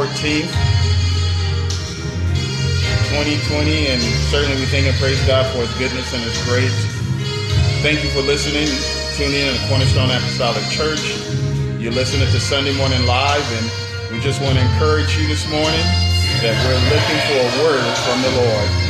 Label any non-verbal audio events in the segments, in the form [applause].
Today is June 14th, 2020, and certainly we thank and praise God for His goodness and His grace. Thank you for listening, tuning in to Cornerstone Apostolic Church. You're listening to Sunday Morning Live, and we just want to encourage you this morning that we're looking for a word from the Lord.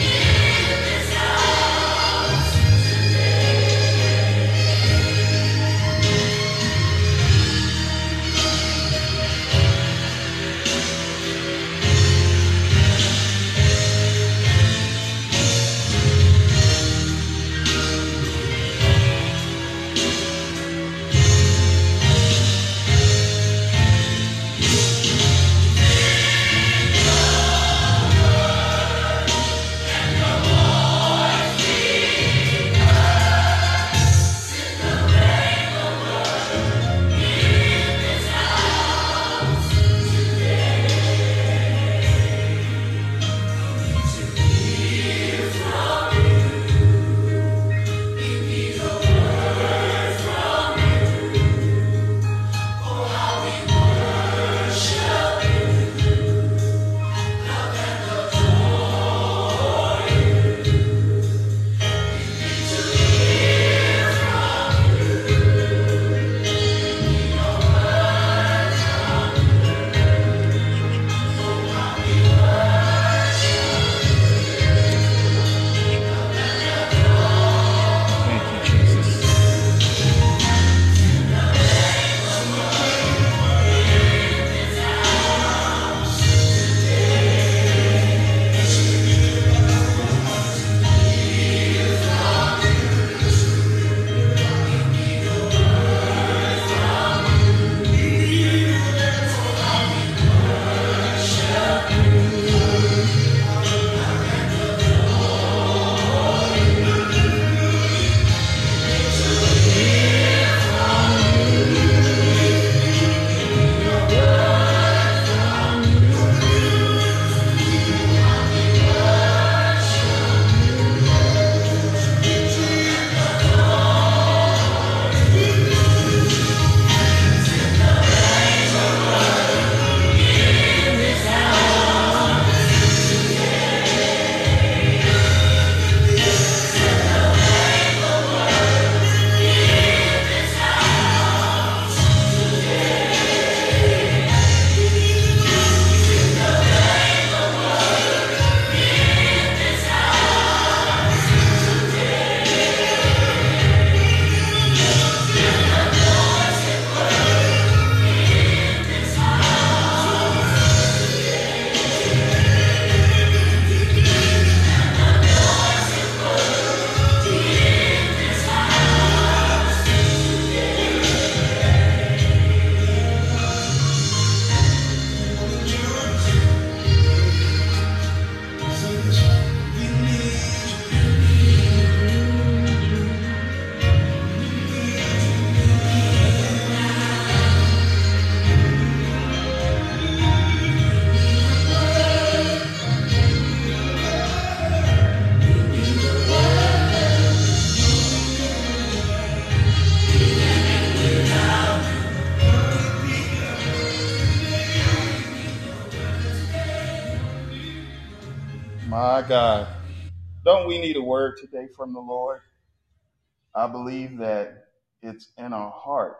I believe that it's in our heart.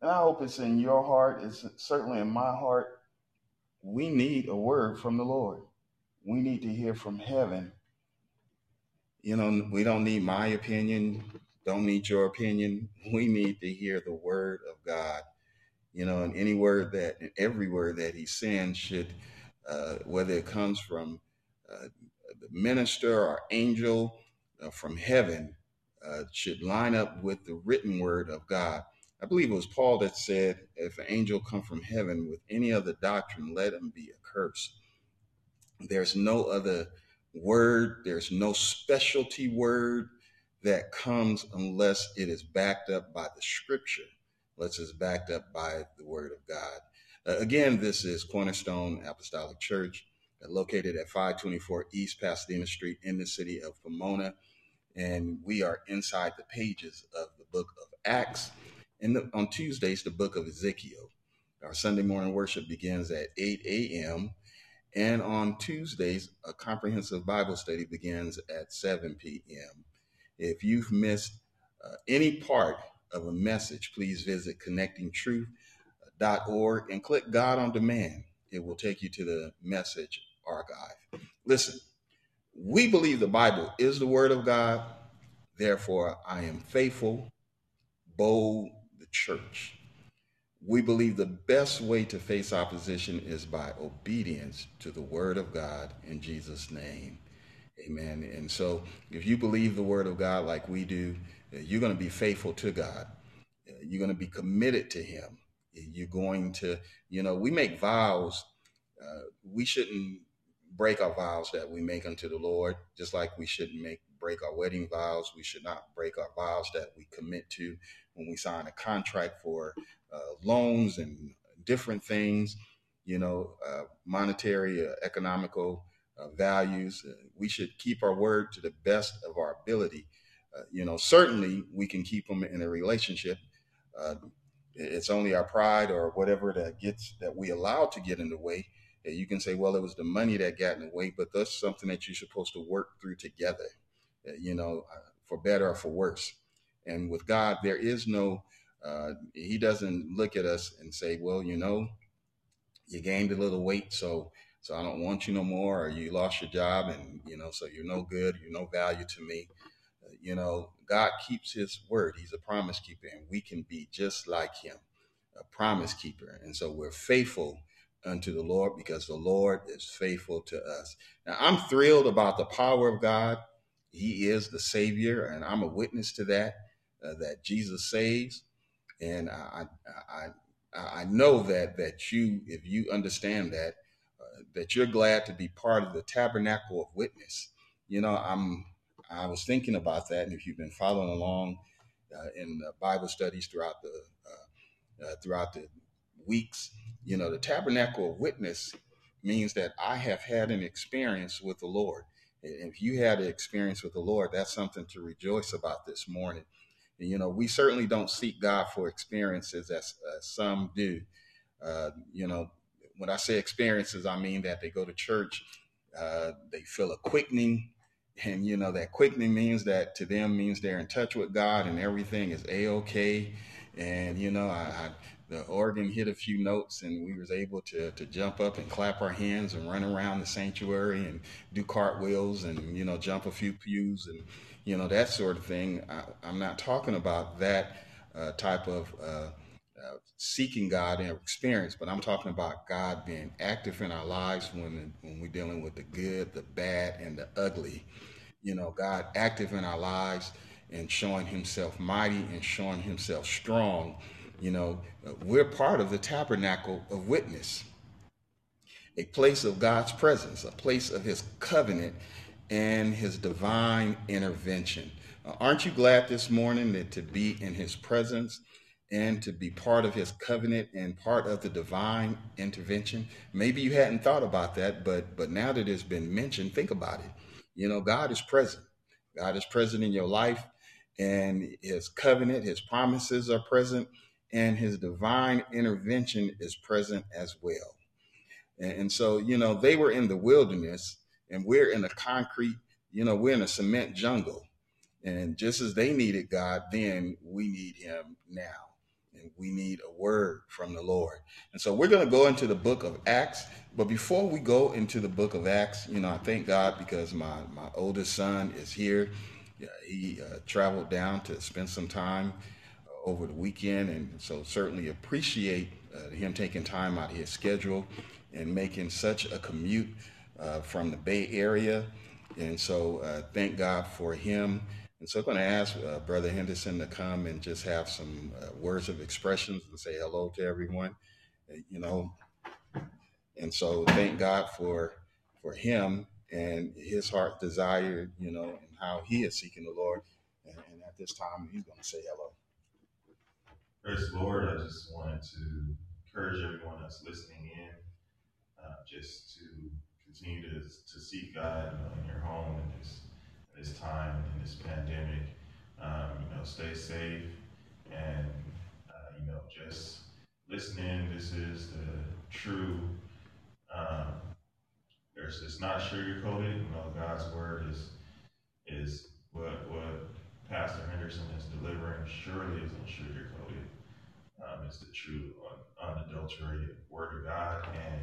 And I hope it's in your heart. It's certainly in my heart. We need a word from the Lord. We need to hear from heaven. You know, we don't need my opinion, don't need your opinion. We need to hear the word of God. You know, and any word that, every word that He sends should, uh, whether it comes from uh, the minister or angel uh, from heaven uh, should line up with the written word of God. I believe it was Paul that said, if an angel come from heaven with any other doctrine, let him be accursed. There's no other word, there's no specialty word that comes unless it is backed up by the scripture, unless it's backed up by the word of God. Uh, again, this is Cornerstone Apostolic Church located at 524 East Pasadena Street in the city of Pomona. And we are inside the pages of the book of Acts. And on Tuesdays, the book of Ezekiel. Our Sunday morning worship begins at 8 a.m. And on Tuesdays, a comprehensive Bible study begins at 7 p.m. If you've missed uh, any part of a message, please visit connectingtruth.org and click God on Demand. It will take you to the message archive. Listen, we believe the Bible is the Word of God. Therefore, I am faithful, bold, the church. We believe the best way to face opposition is by obedience to the Word of God in Jesus' name. Amen. And so, if you believe the Word of God like we do, uh, you're going to be faithful to God. Uh, you're going to be committed to Him. You're going to, you know, we make vows. Uh, we shouldn't break our vows that we make unto the Lord, just like we shouldn't make break our wedding vows. We should not break our vows that we commit to when we sign a contract for uh, loans and different things, you know, uh, monetary, uh, economical uh, values. Uh, we should keep our word to the best of our ability. Uh, you know, certainly we can keep them in a relationship. it's only our pride or whatever that gets that we allow to get in the way you can say, well, it was the money that got in the way, but that's something that you're supposed to work through together, uh, you know, uh, for better or for worse. And with God, there is no, uh, He doesn't look at us and say, well, you know, you gained a little weight, so so I don't want you no more, or you lost your job, and you know, so you're no good, you're no value to me. Uh, you know, God keeps His word. He's a promise keeper, and we can be just like Him, a promise keeper. And so we're faithful unto the Lord because the Lord is faithful to us. Now, I'm thrilled about the power of God. He is the Savior, and I'm a witness to that, uh, that Jesus saves. And I, I, I, know that, that you, if you understand that, uh, that you're glad to be part of the tabernacle of witness. You know, I'm, I was thinking about that, and if you've been following along uh, in Bible studies throughout the uh, uh, throughout the weeks, you know, the tabernacle of witness means that I have had an experience with the Lord. If you had an experience with the Lord, that's something to rejoice about this morning. And, you know, we certainly don't seek God for experiences as, some do. Uh, you know, when I say experiences, I mean that they go to church, uh, they feel a quickening, and you know that quickening means that to them means they're in touch with God and everything is a okay. And you know, I, I the organ hit a few notes and we was able to, to jump up and clap our hands and run around the sanctuary and do cartwheels and you know jump a few pews and you know that sort of thing. I, am not talking about that uh, type of uh, uh, seeking god and experience but i'm talking about god being active in our lives when when we're dealing with the good the bad and the ugly. You know god active in our lives and showing himself mighty and showing himself strong you know, we're part of the tabernacle of witness, a place of God's presence, a place of his covenant and his divine intervention. Uh, aren't you glad this morning that to be in his presence and to be part of his covenant and part of the divine intervention? Maybe you hadn't thought about that, but but now that it's been mentioned, think about it. You know, God is present. God is present in your life and his covenant, his promises are present and his divine intervention is present as well. And, and, so, you know, they were in the wilderness and we're in a concrete, you know, we're in a cement jungle. And just as they needed God then, we need him now. And we need a word from the Lord. And so we're going to go into the book of Acts. But before we go into the book of Acts, you know, I thank God because my, my oldest son is here. He uh, traveled down to spend some time over the weekend, and so certainly appreciate uh, him taking time out of his schedule and making such a commute uh, from the Bay Area. And so uh, thank God for him. And so I'm going to ask uh, Brother Henderson to come and just have some uh, words of expressions and say hello to everyone, you know. And so thank God for for him and his heart desire, you know, and how he is seeking the Lord. And, and at this time, he's going to say hello. The Lord. I just wanted to encourage everyone that's listening in uh, just to continue to, to seek God in your home in this, in this time, in this pandemic. Um, you know, stay safe and, uh, you know, just listen in. This is the true. Um, there's it's not sugar coated. You know, God's word is is what what Pastor Henderson is delivering. Surely isn't sugar coated. Um, it's the true, unadulterated word of God, and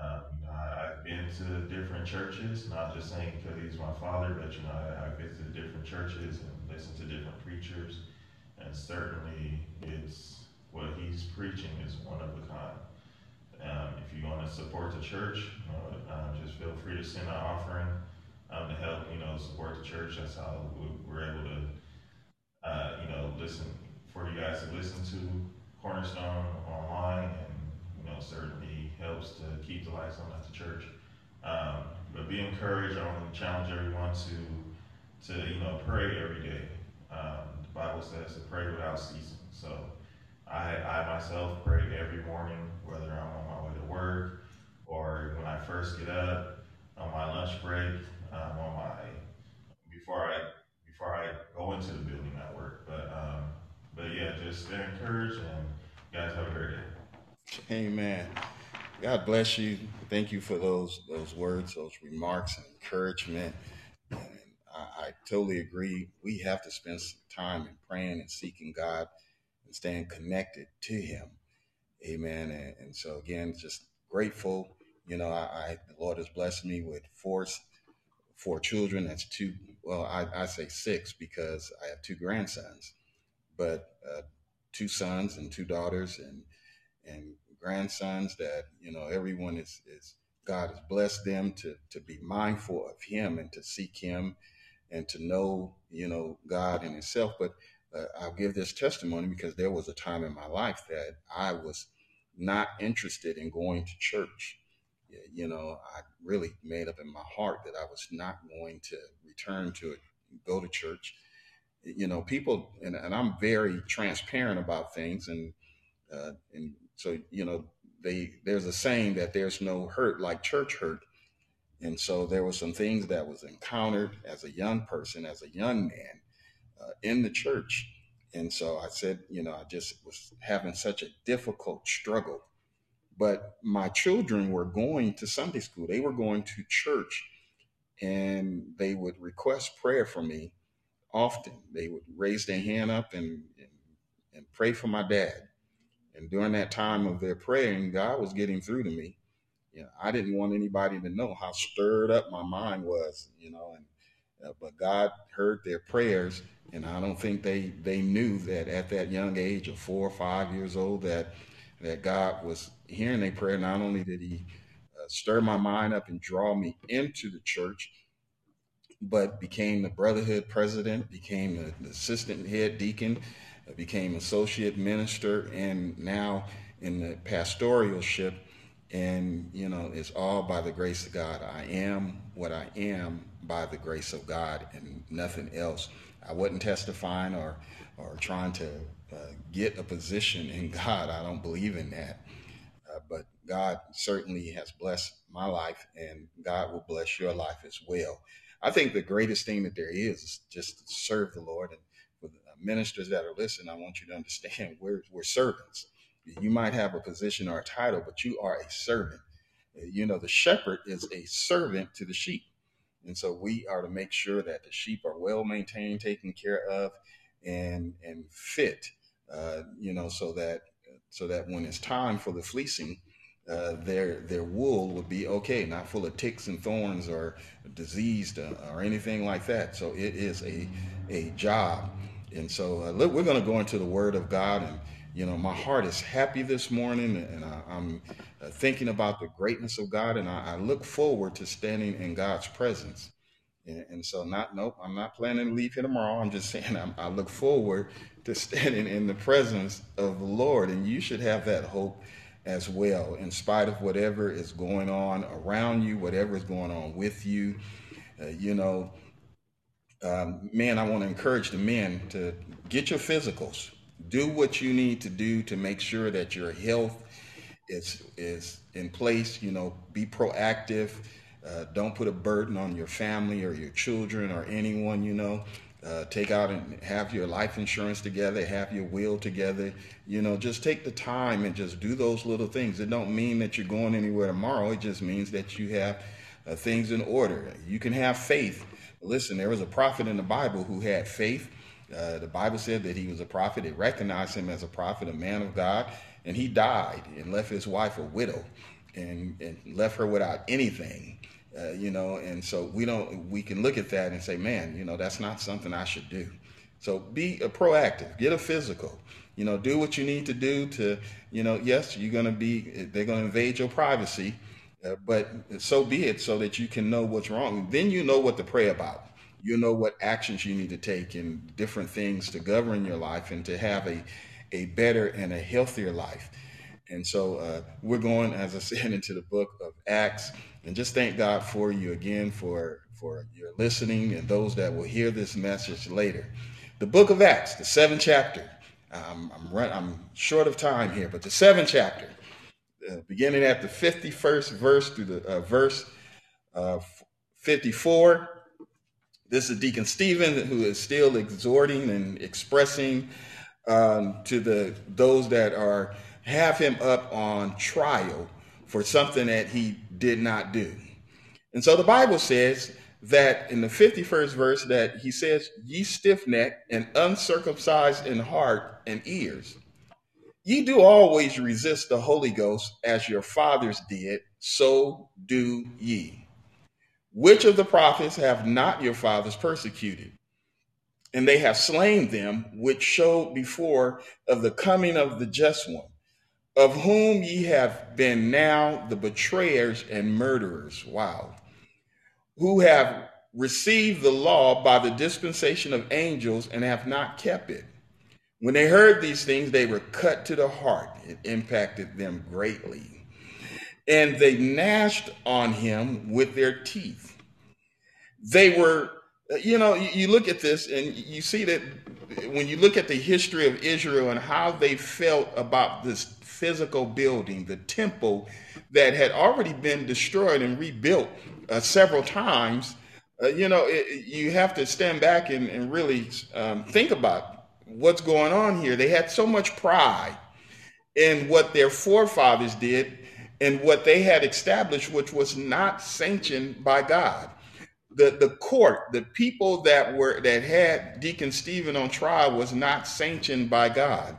um, you know, I, have been to different churches. Not just saying because he's my father, but you know, I, I visited different churches and listened to different preachers, and certainly it's what he's preaching is one of a kind. Um, if you want to support the church, you know, um, just feel free to send an offering um, to help, you know, support the church. That's how we're able to, uh, you know, listen for you guys to listen to Cornerstone online, and you know, certainly helps to keep the lights on at the church. Um, but be encouraged. I want to challenge everyone to, to you know, pray every day. Um, the Bible says to pray without ceasing. So I, I myself pray every morning, whether I'm on my way to work or when I first get up, on my lunch break, um, on my before I before I go into the building but yeah, just stay encouraged and guys have a great day. Amen. God bless you. Thank you for those those words, those remarks, and encouragement. And I, I totally agree. We have to spend some time in praying and seeking God and staying connected to Him. Amen. And, and so again, just grateful. You know, I, I, the Lord has blessed me with four four children. That's two. Well, I, I say six because I have two grandsons, but uh, two sons and two daughters and and grandsons that you know everyone is is God has blessed them to to be mindful of Him and to seek Him and to know you know God in Himself. But uh, I'll give this testimony because there was a time in my life that I was not interested in going to church. You know, I really made up in my heart that I was not going to return to it, go to church. You know, people, and, and I'm very transparent about things, and uh, and so you know, they there's a saying that there's no hurt like church hurt, and so there were some things that was encountered as a young person, as a young man, uh, in the church. And so I said, you know, I just was having such a difficult struggle. But my children were going to Sunday school, they were going to church, and they would request prayer for me often. They would raise their hand up and, and, and pray for my dad. And during that time of their praying, God was getting through to me. You know, I didn't want anybody to know how stirred up my mind was, you know, and uh, but God heard their prayers, and I don't think they they knew that at that young age of four or five years old that that God was hearing their prayer. Not only did He uh, stir my mind up and draw me into the church, but became the brotherhood president, became the, assistant head deacon, uh, became associate minister, and now in the pastoralship. And you know, it's all by the grace of God. I am what I am by the grace of God and nothing else. I wasn't testifying or, or trying to uh, get a position in [laughs] God. I don't believe in that. Uh, but God certainly has blessed my life, and God will bless your life as well. I think the greatest thing that there is is just to serve the Lord. And for the ministers that are listening, I want you to understand [laughs] we're, we're servants. You might have a position or a title, but you are a servant. You know, the shepherd is a servant to the sheep. And so we are to make sure that the sheep are well maintained, taken care of, and and fit. Uh, you know, so that so that when it's time for the fleecing, uh, their their wool would be okay, not full of ticks and thorns or diseased uh, or anything like that. So it is a a job, and so uh, look, we're going to go into the Word of God, and you know, my heart is happy this morning, and I, am uh, thinking about the greatness of God, and I, I, look forward to standing in God's presence. And, and, so, not nope, I'm not planning to leave here tomorrow. I'm just [laughs] saying I'm, I look forward to standing in the presence of the Lord, and you should have that hope as well, in spite of whatever is going on around you, whatever is going on with you. Uh, you know, um, I want to encourage the men to get your physicals. Do what you need to do to make sure that your health is is in place. You know, be proactive. Uh, don't put a burden on your family or your children or anyone. You know, Uh, take out and have your life insurance together, have your will together. You know, just take the time and just do those little things. It don't mean that you're going anywhere tomorrow. It just means that you have uh, things in order. You can have faith. Listen, there was a prophet in the Bible who had faith. Uh, the Bible said that he was a prophet. It recognized him as a prophet, a man of God, and he died and left his wife a widow and, and left her without anything. Uh, you know, and so we don't, we can look at that and say, man, you know, that's not something I should do. So be proactive, get a physical, you know, do what you need to do to, you know, yes, you're going to be, they're going to invade your privacy, uh, but so be it so that you can know what's wrong. Then you know what to pray about. You know what actions you need to take and different things to govern your life and to have a, a better and a healthier life. And so uh, we're going, as I [laughs] said, into the book of Acts, and just thank God for you again for for your listening and those that will hear this message later. The book of Acts, the seventh chapter. Um, I'm run, I'm short of time here, but the seventh chapter, uh, beginning at the 51st verse through the uh, verse uh, 54. This is Deacon Stephen who is still exhorting and expressing um, to the those that are have him up on trial for something that he did not do. And so the Bible says that in the 51st verse that he says, ye stiff-necked and uncircumcised in heart and ears. Ye do always resist the Holy Ghost as your fathers did, so do ye. Which of the prophets have not your fathers persecuted? And they have slain them which showed before of the coming of the just one of whom ye have been now the betrayers and murderers. Wow. Who have received the law by the dispensation of angels and have not kept it. When they heard these things, they were cut to the heart. It impacted them greatly. And they gnashed on him with their teeth. They were, you know, you look at this and you see that when you look at the history of Israel and how they felt about this physical building, the temple that had already been destroyed and rebuilt uh, several times, uh, you know, it, you have to stand back and, and really um, think about what's going on here. They had so much pride in what their forefathers did and what they had established, which was not sanctioned by God. The, the court, the people that were that had Deacon Stephen on trial was not sanctioned by God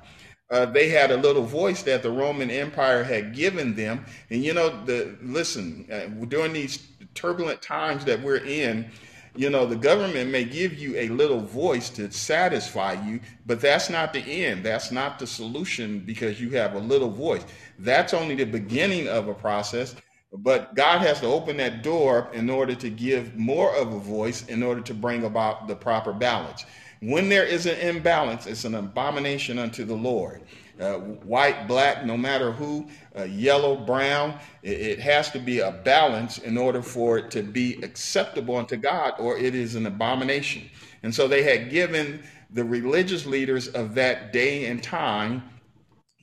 uh, they had a little voice that the Roman Empire had given them. And you know, the listen uh, during these turbulent times that we're in. You know, the government may give you a little voice to satisfy you, but that's not the end. That's not the solution because you have a little voice. That's only the beginning of a process. But God has to open that door in order to give more of a voice in order to bring about the proper balance. When there is an imbalance, it's an abomination unto the Lord. Uh, white, black, no matter who, uh, yellow, brown, it, it, has to be a balance in order for it to be acceptable unto God, or it is an abomination. And so they had given the religious leaders of that day and time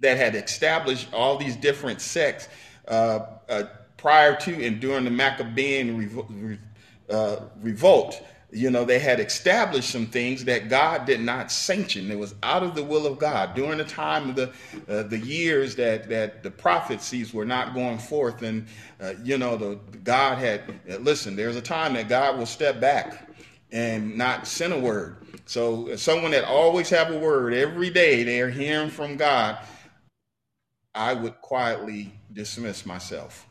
that had established all these different sects uh, uh prior to and during the Maccabean revo- uh, revolt you know, they had established some things that God did not sanction. It was out of the will of God during the time of the uh, the years that that the prophecies were not going forth, and uh, you know, the, God had uh, listen. There's a time that God will step back and not send a word. So, someone that always have a word every day, they're hearing from God. I would quietly dismiss myself,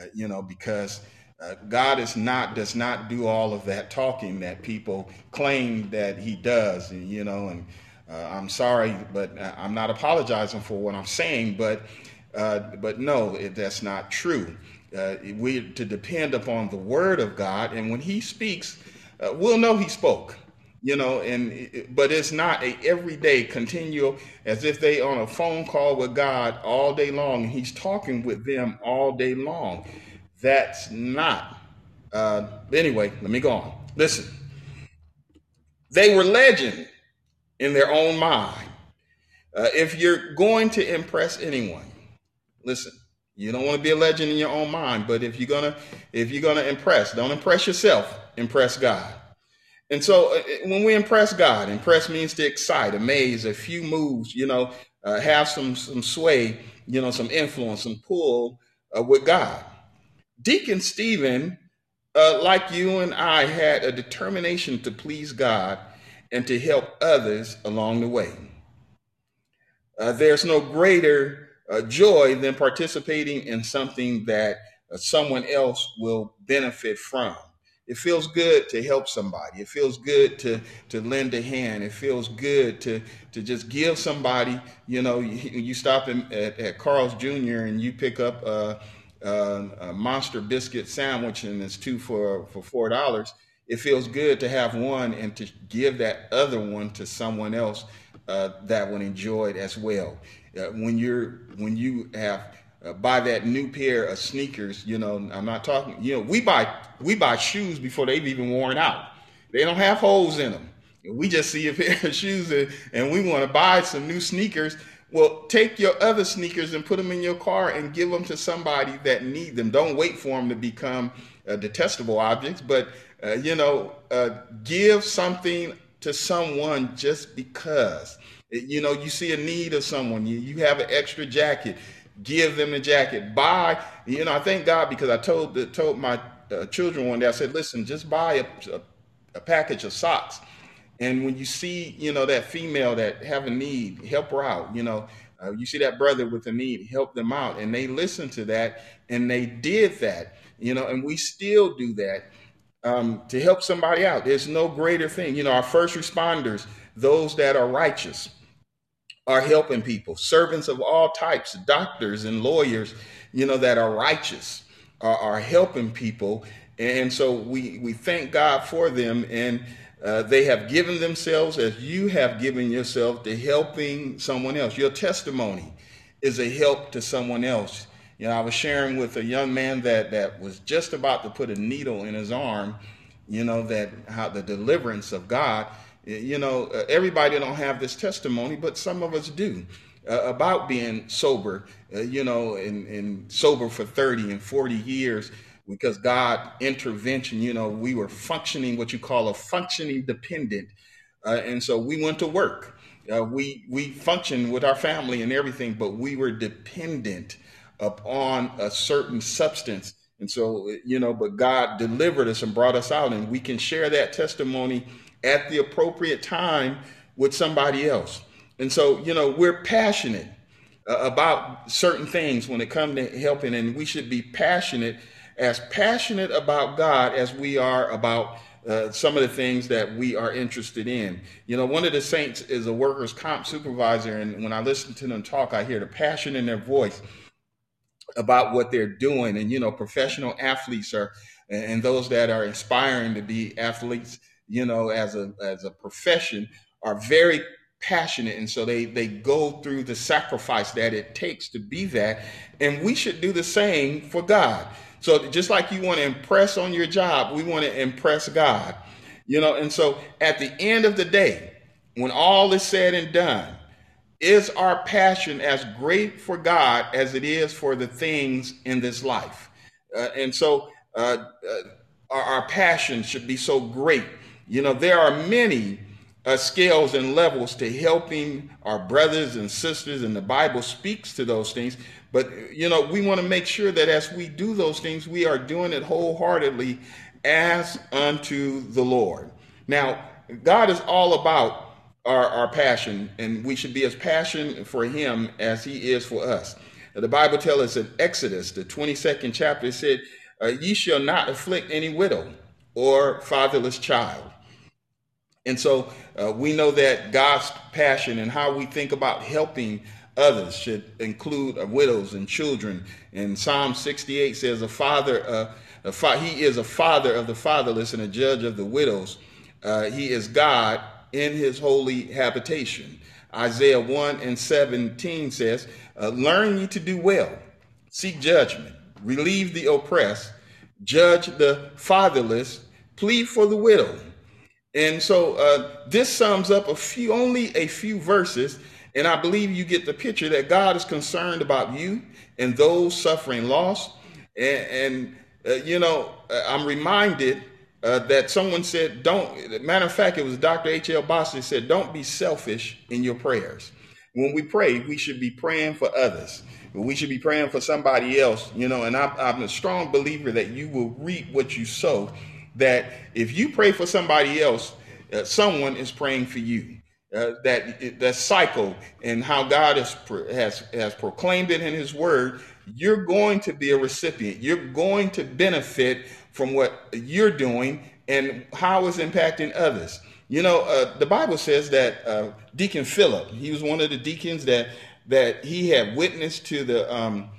uh, you know, because uh, God is not does not do all of that talking that people claim that He does, and, you know. And uh, I'm sorry, but uh, I'm not apologizing for what I'm saying, but uh, but no, it, that's not true. Uh, we to depend upon the Word of God, and when He speaks, we'll know He spoke. You know, and but it's not a everyday continual as if they on a phone call with God all day long, and He's talking with them all day long that's not. Uh, anyway, let me go on. Listen, they were legend in their own mind. Uh, if you're going to impress anyone, listen. You don't want to be a legend in your own mind, but if you're gonna if you're gonna impress, don't impress yourself. Impress God. And so uh, when we impress God, impress means to excite, amaze, a few moves, you know, uh, have some some sway, you know, some influence, some pull uh, with God. Deacon Stephen, uh, like you and I, had a determination to please God and to help others along the way. Uh, there's no greater uh, joy than participating in something that uh, someone else will benefit from. It feels good to help somebody. It feels good to to lend a hand. It feels good to to just give somebody. You know, you, you stop in, at, at Carl's Jr. and you pick up a, a, a monster biscuit sandwich and it's two for for four dollars. It feels good to have one and to give that other one to someone else uh, that would enjoy it as well. Uh, when you're when you have uh, buy that new pair of sneakers. You know, I'm not talking. You know, we buy we buy shoes before they've even worn out. They don't have holes in them. We just see a [laughs] pair of shoes and, and we want to buy some new sneakers. Well, take your other sneakers and put them in your car and give them to somebody that need them. Don't wait for them to become uh, detestable objects, but uh, you know, uh, give something to someone just because. You know, you see a need of someone, you, you have an extra jacket, give them the jacket. Buy, you know, I thank God because I told told my uh, children one day, I said, listen, just buy a, a, a, package of socks. And when you see, you know, that female that have a need, help her out. You know, uh, you see that brother with a need, help them out. And they listened to that and they did that, you know, and we still do that um, to help somebody out. There's no greater thing. You know, our first responders, those that are righteous, are helping people, servants of all types, doctors and lawyers, you know, that are righteous are, are helping people. And so we, we thank God for them. And uh, they have given themselves as you have given yourself to helping someone else. Your testimony is a help to someone else. You know, I was sharing with a young man that, that was just about to put a needle in his arm, you know, that how the deliverance of God you know, uh, everybody don't have this testimony, but some of us do. Uh, about being sober, uh, you know, and, and sober for 30 and 40 years because God intervention, you know, we were functioning what you call a functioning dependent. Uh, and so we went to work. Uh, we we functioned with our family and everything, but we were dependent upon a certain substance. And so, you know, but God delivered us and brought us out, and we can share that testimony at the appropriate time with somebody else. And so, you know, we're passionate uh, about certain things when it comes to helping, and we should be passionate, as passionate about God as we are about uh, some of the things that we are interested in. You know, one of the saints is a workers' comp supervisor, and when I listen to them talk, I hear the passion in their voice about what they're doing. And, you know, professional athletes are, and those that are inspiring to be athletes you know, as a as a profession are very passionate and so they they go through the sacrifice that it takes to be that and we should do the same for God. So just like you want to impress on your job, we want to impress God. You know, and so at the end of the day, when all is said and done, is our passion as great for God as it is for the things in this life? Uh, and so uh, uh, our, our passion should be so great you know, there are many uh, scales and levels to helping our brothers and sisters, and the Bible speaks to those things. But, you know, we want to make sure that as we do those things, we are doing it wholeheartedly as unto the Lord. Now, God is all about our, our passion, and we should be as passionate for Him as He is for us. The Bible tells us in Exodus, the 22nd chapter, it said, uh, Ye shall not afflict any widow or fatherless child and so uh, we know that God's passion and how we think about helping others should include uh, widows and children. And Psalm 68 says, "A father, uh, a fa- he is a father of the fatherless and a judge of the widows. Uh, he is God in His holy habitation." Isaiah 1 and 17 says, uh, "Learn ye to do well, seek judgment, relieve the oppressed, judge the fatherless, plead for the widow." And so uh, this sums up a few, only a few verses, and I believe you get the picture that God is concerned about you and those suffering loss. And, and uh, you know, uh, I'm reminded uh, that someone said, don't, matter of fact, it was Dr. H.L. Bosley said, don't be selfish in your prayers. When we pray, we should be praying for others. We should be praying for somebody else, you know, and I'm, I'm a strong believer that you will reap what you sow. That if you pray for somebody else, uh, someone is praying for you. Uh, that that cycle and how God has has has proclaimed it in His Word, you're going to be a recipient. You're going to benefit from what you're doing and how it's impacting others. You know, uh, the Bible says that uh, Deacon Philip, he was one of the deacons that that he had witnessed to the um,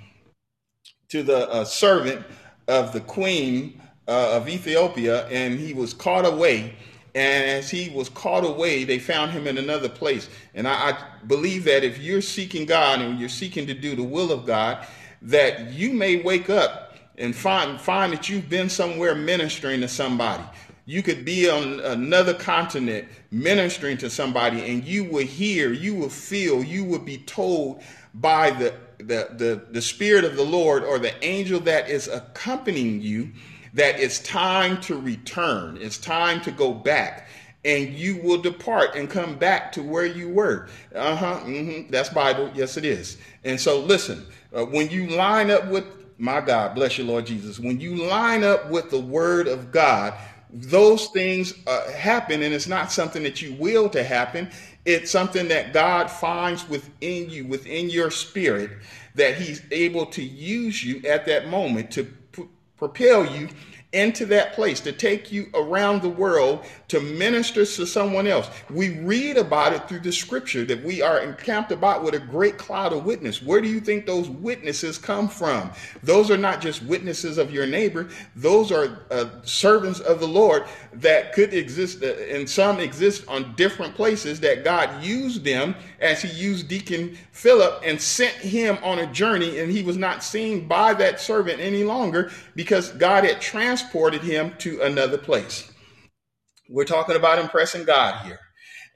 to the uh, servant of the queen uh, of Ethiopia, and he was caught away. And as he was caught away, they found him in another place. And I, I believe that if you're seeking God and you're seeking to do the will of God, that you may wake up and find find that you've been somewhere ministering to somebody. You could be on another continent ministering to somebody, and you will hear, you will feel, you will be told by the the the, the spirit of the Lord or the angel that is accompanying you that it's time to return. It's time to go back and you will depart and come back to where you were. Uh huh. Mm-hmm, that's Bible. Yes, it is. And so, listen, uh, when you line up with my God, bless you, Lord Jesus, when you line up with the word of God, those things uh, happen, and it's not something that you will to happen. It's something that God finds within you, within your spirit, that He's able to use you at that moment to propel you into that place, to take you around the world to minister to someone else. We read about it through the scripture that we are encamped about with a great cloud of witness. Where do you think those witnesses come from? Those are not just witnesses of your neighbor, those are uh, servants of the Lord that could exist, uh, and some exist on different places that God used them as He used Deacon Philip and sent him on a journey, and he was not seen by that servant any longer because God had transported him to another place. We're talking about impressing God here.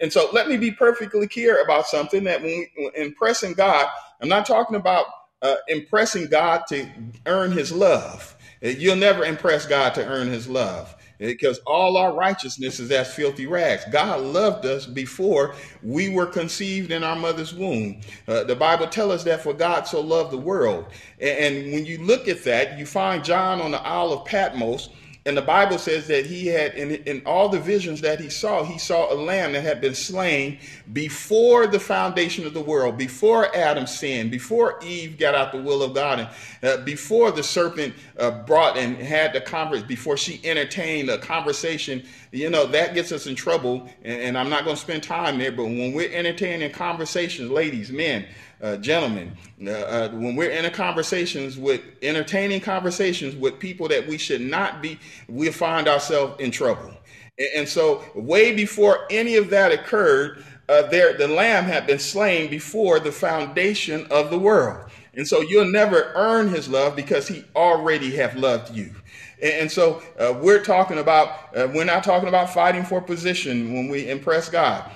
And so let me be perfectly clear about something that when, we, impressing God, I'm not talking about uh, impressing God to earn his love. You'll never impress God to earn his love because all our righteousness is as filthy rags. God loved us before we were conceived in our mother's womb. Uh, the Bible tells us that for God so loved the world. And, and when you look at that, you find John on the Isle of Patmos and the Bible says that he had, in, in all the visions that he saw, he saw a lamb that had been slain before the foundation of the world, before Adam sinned, before Eve got out the will of God, and uh, before the serpent uh, brought and had the converse, before she entertained a conversation. You know, that gets us in trouble. And, and I'm not going to spend time there, but when we're entertaining conversations, ladies, men, uh, gentlemen, uh, uh, when we're in conversations with entertaining conversations with people that we should not be, we find ourselves in trouble. And, and so, way before any of that occurred, uh, there the lamb had been slain before the foundation of the world. And so you'll never earn his love because he already have loved you. And, and so uh, we're talking about, uh, we're not talking about fighting for position when we impress God.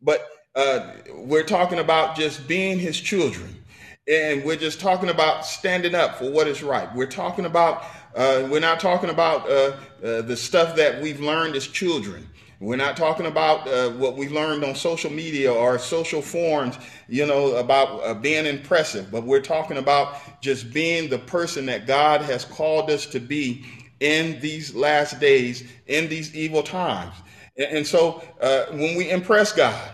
But uh, we're talking about just being his children. And we're just talking about standing up for what is right. We're talking about, uh, we're not talking about uh, uh the stuff that we've learned as children. We're not talking about uh, what we learned on social media or social forums, you know, about uh, being impressive, but we're talking about just being the person that God has called us to be in these last days, in these evil times. And, and so uh, when we impress God,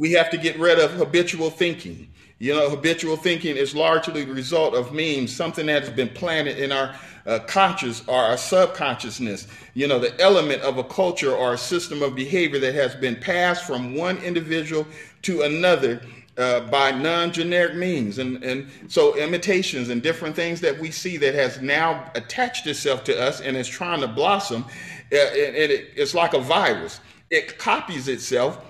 we have to get rid of habitual thinking. You know, habitual thinking is largely the result of memes, something that has been planted in our uh, conscious or our subconsciousness. You know, the element of a culture or a system of behavior that has been passed from one individual to another uh, by non-genetic means and and so imitations and different things that we see that has now attached itself to us and is trying to blossom uh, and, it, it's like a virus it copies itself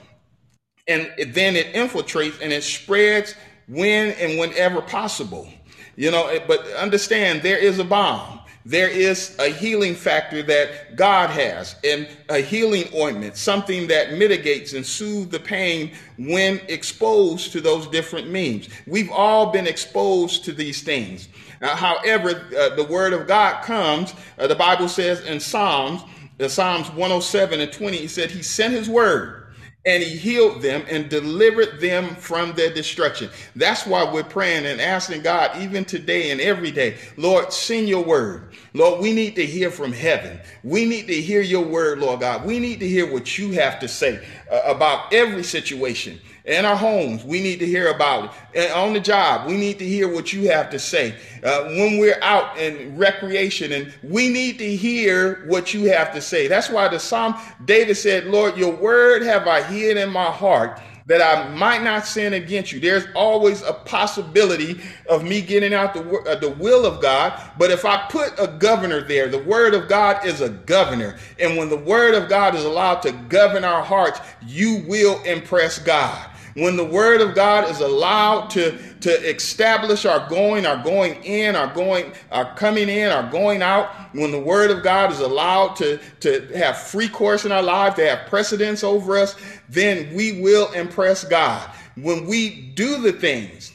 and then it infiltrates and it spreads when and whenever possible. You know, but understand there is a balm. There is a healing factor that God has and a healing ointment, something that mitigates and soothes the pain when exposed to those different means. We've all been exposed to these things. however, uh, the word of God comes, uh, the Bible says in Psalms, Psalms 107 and 20, he said, He sent His word and he healed them and delivered them from their destruction. That's why we're praying and asking God, even today and every day, Lord, send your word. Lord, we need to hear from heaven. We need to hear your word, Lord God. We need to hear what you have to say uh, about every situation in our homes, we need to hear about it. And on the job, we need to hear what you have to say. Uh, when we're out in recreation, and we need to hear what you have to say. That's why the Psalm David said, Lord, your word have I hid in my heart that I might not sin against you. There's always a possibility of me getting out the, uh, the will of God. But if I put a governor there, the word of God is a governor. And when the word of God is allowed to govern our hearts, you will impress God. When the word of God is allowed to, to establish our going, our going in, our going, our coming in, our going out, when the word of God is allowed to, to have free course in our life, to have precedence over us, then we will impress God. When we do the things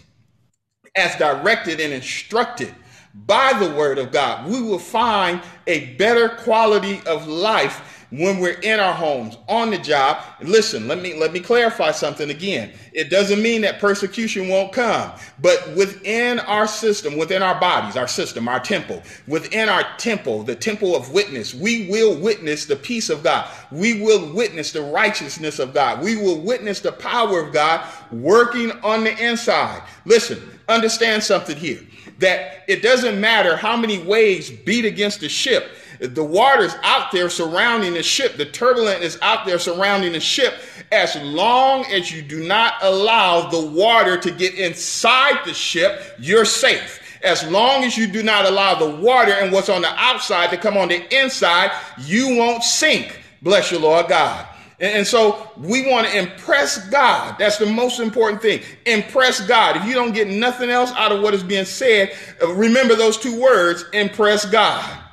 as directed and instructed by the word of God, we will find a better quality of life when we're in our homes, on the job. Listen, let me let me clarify something again. It doesn't mean that persecution won't come, but within our system, within our bodies, our system, our temple, within our temple, the temple of witness, we will witness the peace of God. We will witness the righteousness of God. We will witness the power of God working on the inside. Listen, understand something here that it doesn't matter how many waves beat against the ship the water's out there surrounding the ship. The turbulent is out there surrounding the ship. As long as you do not allow the water to get inside the ship, you're safe. As long as you do not allow the water and what's on the outside to come on the inside, you won't sink. Bless you, Lord God. And, so we want to impress God. That's the most important thing. Impress God. If you don't get nothing else out of what is being said, uh, remember those two words, impress God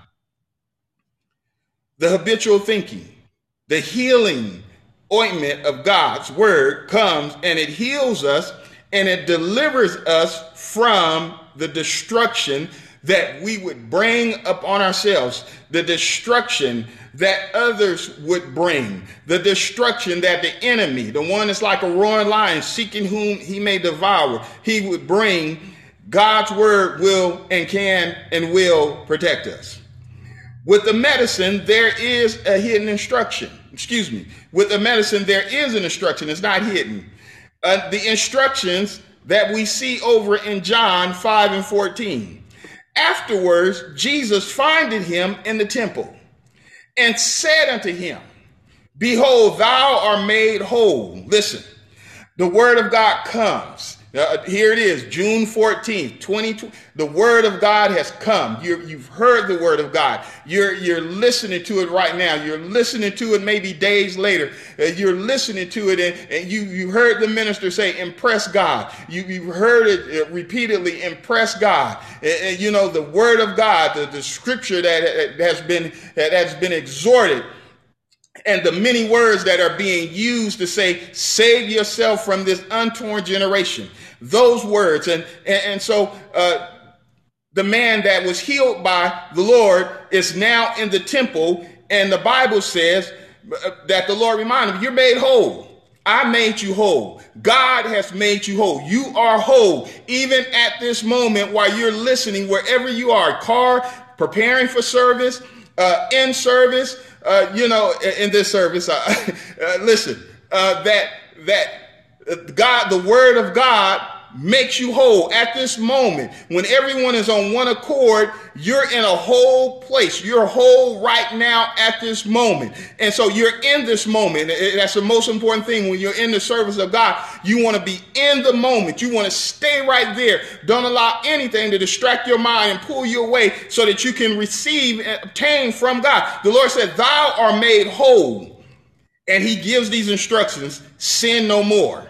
the habitual thinking, the healing ointment of God's word comes and it heals us and it delivers us from the destruction that we would bring upon ourselves, the destruction that others would bring, the destruction that the enemy, the one that's like a roaring lion seeking whom he may devour, he would bring. God's word will and can and will protect us. With the medicine, there is a hidden instruction. Excuse me. With the medicine, there is an instruction. It's not hidden. Uh, the instructions that we see over in John 5 and 14. Afterwards, Jesus findeth him in the temple and said unto him, Behold, thou art made whole. Listen, the word of God comes. Uh, here it is, June 14th, 2020. The word of God has come. you have heard the word of God. You're, you're listening to it right now. You're listening to it maybe days later. Uh, you're listening to it and, and, you, you heard the minister say, impress God. You, you've heard it uh, repeatedly, impress God. And, you know, the word of God, the, the scripture that has been, that has been exhorted and the many words that are being used to say, save yourself from this untorn generation. Those words. And, and, and so, uh, the man that was healed by the Lord is now in the temple. And the Bible says uh, that the Lord reminded him, you're made whole. I made you whole. God has made you whole. You are whole. Even at this moment while you're listening, wherever you are, car, preparing for service, uh, in service, uh, you know, in this service, uh, [laughs] uh, listen, uh, that that God, the Word of God makes you whole. At this moment when everyone is on one accord you're in a whole place. You're whole right now at this moment. And so you're in this moment. That's the most important thing. When you're in the service of god you want to be in the moment. You want to stay right there. Don't allow anything to distract your mind and pull you away so that you can receive and obtain from god. The lord said thou art made whole. And he gives these instructions sin no more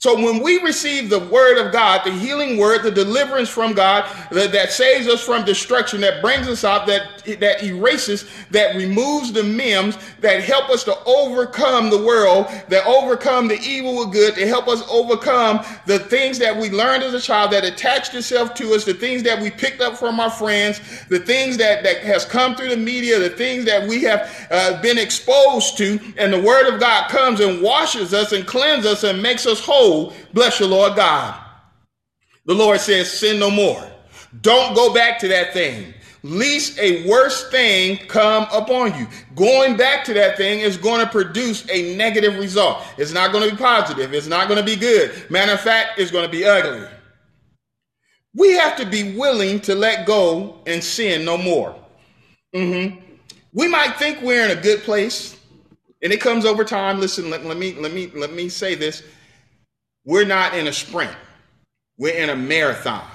So when we receive the word of God, the healing word, the deliverance from God that, that, saves us from destruction, that brings us out, that that erases, that removes the memes, that help us to overcome the world, that overcome the evil with good, to help us overcome the things that we learned as a child that attached itself to us, the things that we picked up from our friends, the things that, that has come through the media, the things that we have uh, been exposed to, and the word of God comes and washes us and cleanses us and makes us whole bless your Lord God. The Lord says, sin no more. Don't go back to that thing. Least a worse thing come upon you. Going back to that thing is going to produce a negative result. It's not going to be positive. It's not going to be good. Matter of fact, it's going to be ugly. We have to be willing to let go and sin no more. Mm-hmm. We might think we're in a good place, and it comes over time. Listen, let, let me let me let me say this. We're not in a sprint, we're in a marathon.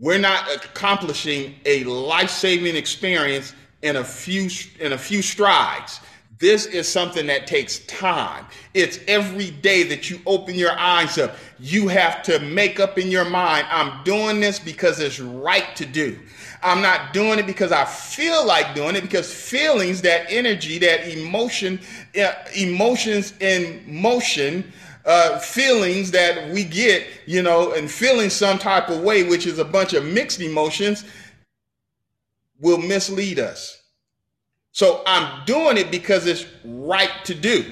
We're not accomplishing a life-saving experience in a few in a few strides. This is something that takes time. It's every day that you open your eyes up. You have to make up in your mind, I'm doing this because it's right to do. I'm not doing it because I feel like doing it because feelings, that energy, that emotion, uh, emotions in motion uh, feelings that we get, you know, and feeling some type of way, which is a bunch of mixed emotions, will mislead us. So I'm doing it because it's right to do.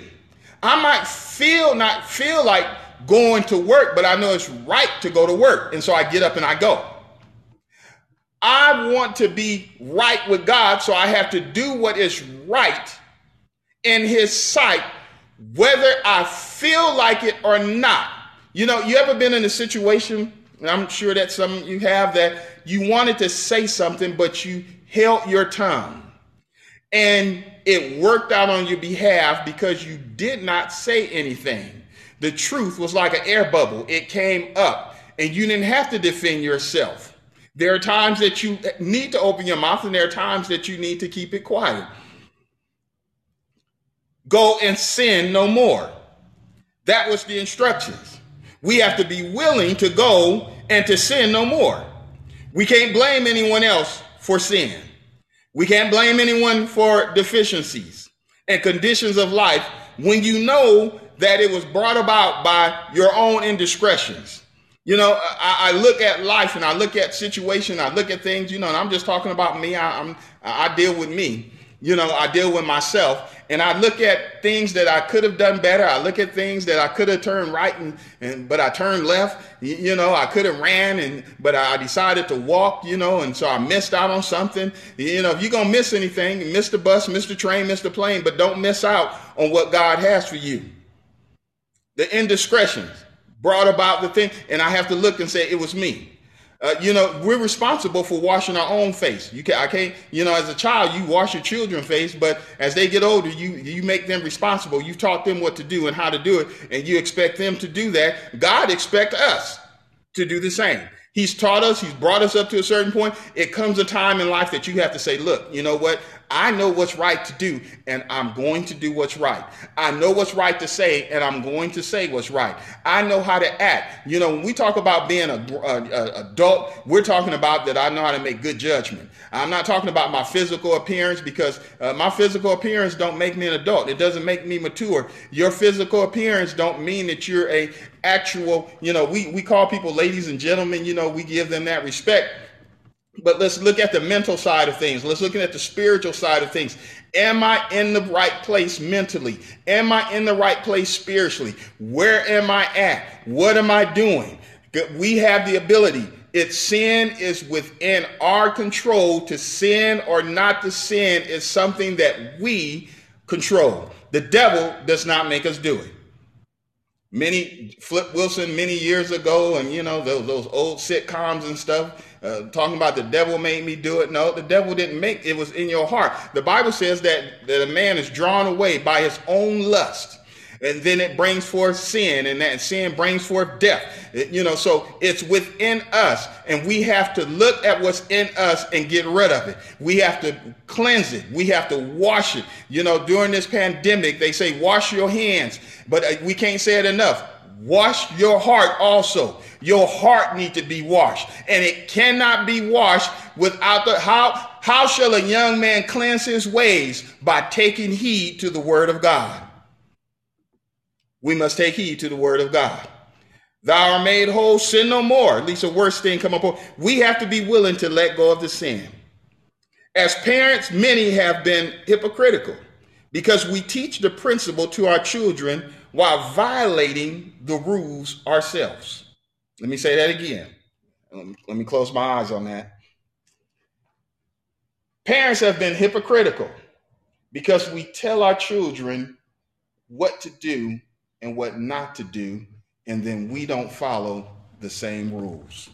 I might feel not feel like going to work, but I know it's right to go to work. And so I get up and I go. I want to be right with God, so I have to do what is right in his sight whether I feel like it or not. You know, you ever been in a situation, and I'm sure that some you have, that you wanted to say something, but you held your tongue. And it worked out on your behalf because you did not say anything. The truth was like an air bubble, it came up, and you didn't have to defend yourself. There are times that you need to open your mouth, and there are times that you need to keep it quiet. Go and sin no more. That was the instructions. We have to be willing to go and to sin no more. We can't blame anyone else for sin. We can't blame anyone for deficiencies and conditions of life when you know that it was brought about by your own indiscretions. You know, I, I, look at life and I look at situation, I look at things, you know, and I'm just talking about me. I, I'm, I deal with me. You know, I deal with myself and I look at things that I could have done better. I look at things that I could have turned right and, and but I turned left. You, you know, I could have ran and but I decided to walk, you know, and so I missed out on something. You know, if you're gonna miss anything, miss the bus, miss the train, miss the plane, but don't miss out on what God has for you. The indiscretions brought about the thing, and I have to look and say it was me. Uh, you know, we're responsible for washing our own face. You can, I can't, you know, as a child, you wash your children's face, but as they get older, you you make them responsible. You taught them what to do and how to do it, and you expect them to do that. God expects us to do the same. He's taught us, he's brought us up to a certain point. It comes a time in life that you have to say, look, you know what? I know what's right to do, and I'm going to do what's right. I know what's right to say, and I'm going to say what's right. I know how to act. You know, when we talk about being a, a, a adult, we're talking about that I know how to make good judgment. I'm not talking about my physical appearance because uh, my physical appearance don't make me an adult. It doesn't make me mature. Your physical appearance don't mean that you're a actual. You know, we we call people ladies and gentlemen. You know, we give them that respect but let's look at the mental side of things. Let's look at the spiritual side of things. Am I in the right place mentally? Am I in the right place spiritually? Where am I at? What am I doing? We have the ability. It's sin is within our control to sin or not to sin is something that we control. The devil does not make us do it. Many Flip Wilson many years ago, and you know those those old sitcoms and stuff uh, talking about the devil made me do it. No, the devil didn't make it was in your heart. The Bible says that, that a man is drawn away by his own lust. And then it brings forth sin, and that sin brings forth death. You know, so it's within us, and we have to look at what's in us and get rid of it. We have to cleanse it. We have to wash it. You know, during this pandemic, they say wash your hands, but uh, we can't say it enough wash your heart also. Your heart need to be washed, and it cannot be washed without the how. How shall a young man cleanse his ways by taking heed to the word of God? We must take heed to the word of God. Thou art made whole, sin no more. At least the worst thing come upon. We have to be willing to let go of the sin. As parents, many have been hypocritical because we teach the principle to our children while violating the rules ourselves. Let me say that again. Let me close my eyes on that. Parents have been hypocritical because we tell our children what to do and what not to do, and then we don't follow the same rules.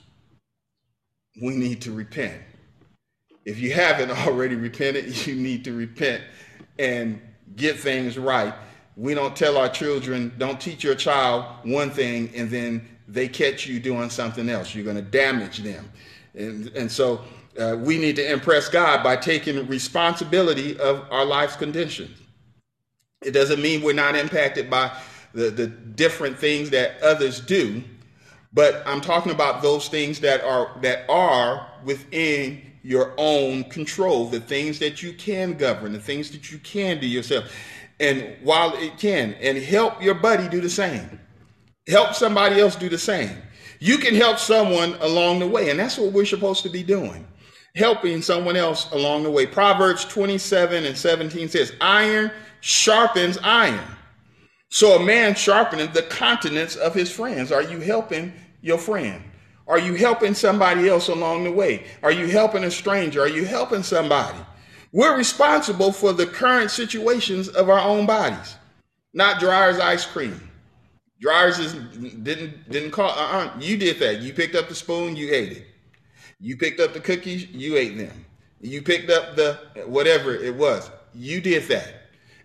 We need to repent. If you haven't [laughs] already repented, [laughs] you need to repent and get things right. We don't tell our children, don't teach your child one thing and then they catch you doing something else. You're going to damage them. And, and so uh, we need to impress God by taking responsibility of our life's conditions. It doesn't mean we're not impacted by the, the different things that others do, but I'm talking about those things that are that are within your own control, the things that you can govern, the things that you can do yourself. And while it can, and help your buddy do the same. Help somebody else do the same. You can help someone along the way, and that's what we're supposed to be doing. Helping someone else along the way. Proverbs 27 and 17 says, Iron sharpens iron. So a man sharpeneth the countenance of his friends. Are you helping your friend? Are you helping somebody else along the way? Are you helping a stranger? Are you helping somebody? We're responsible for the current situations of our own bodies, not Dreyer's ice cream. Dreyer's is, didn't didn't call. Uh-uh, you did that. You picked up the spoon. You ate it. You picked up the cookies. You ate them. You picked up the whatever it was. You did that.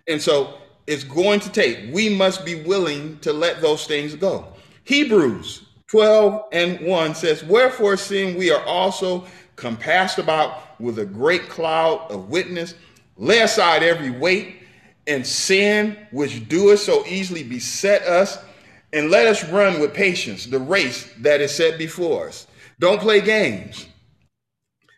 And so it's going to take. We must be willing to let those things go. Hebrews 12 and 1 says, Wherefore, seeing we are also compassed about with a great cloud of witness, lay aside every weight and sin which doeth so easily beset us, and let us run with patience the race that is set before us. Don't play games.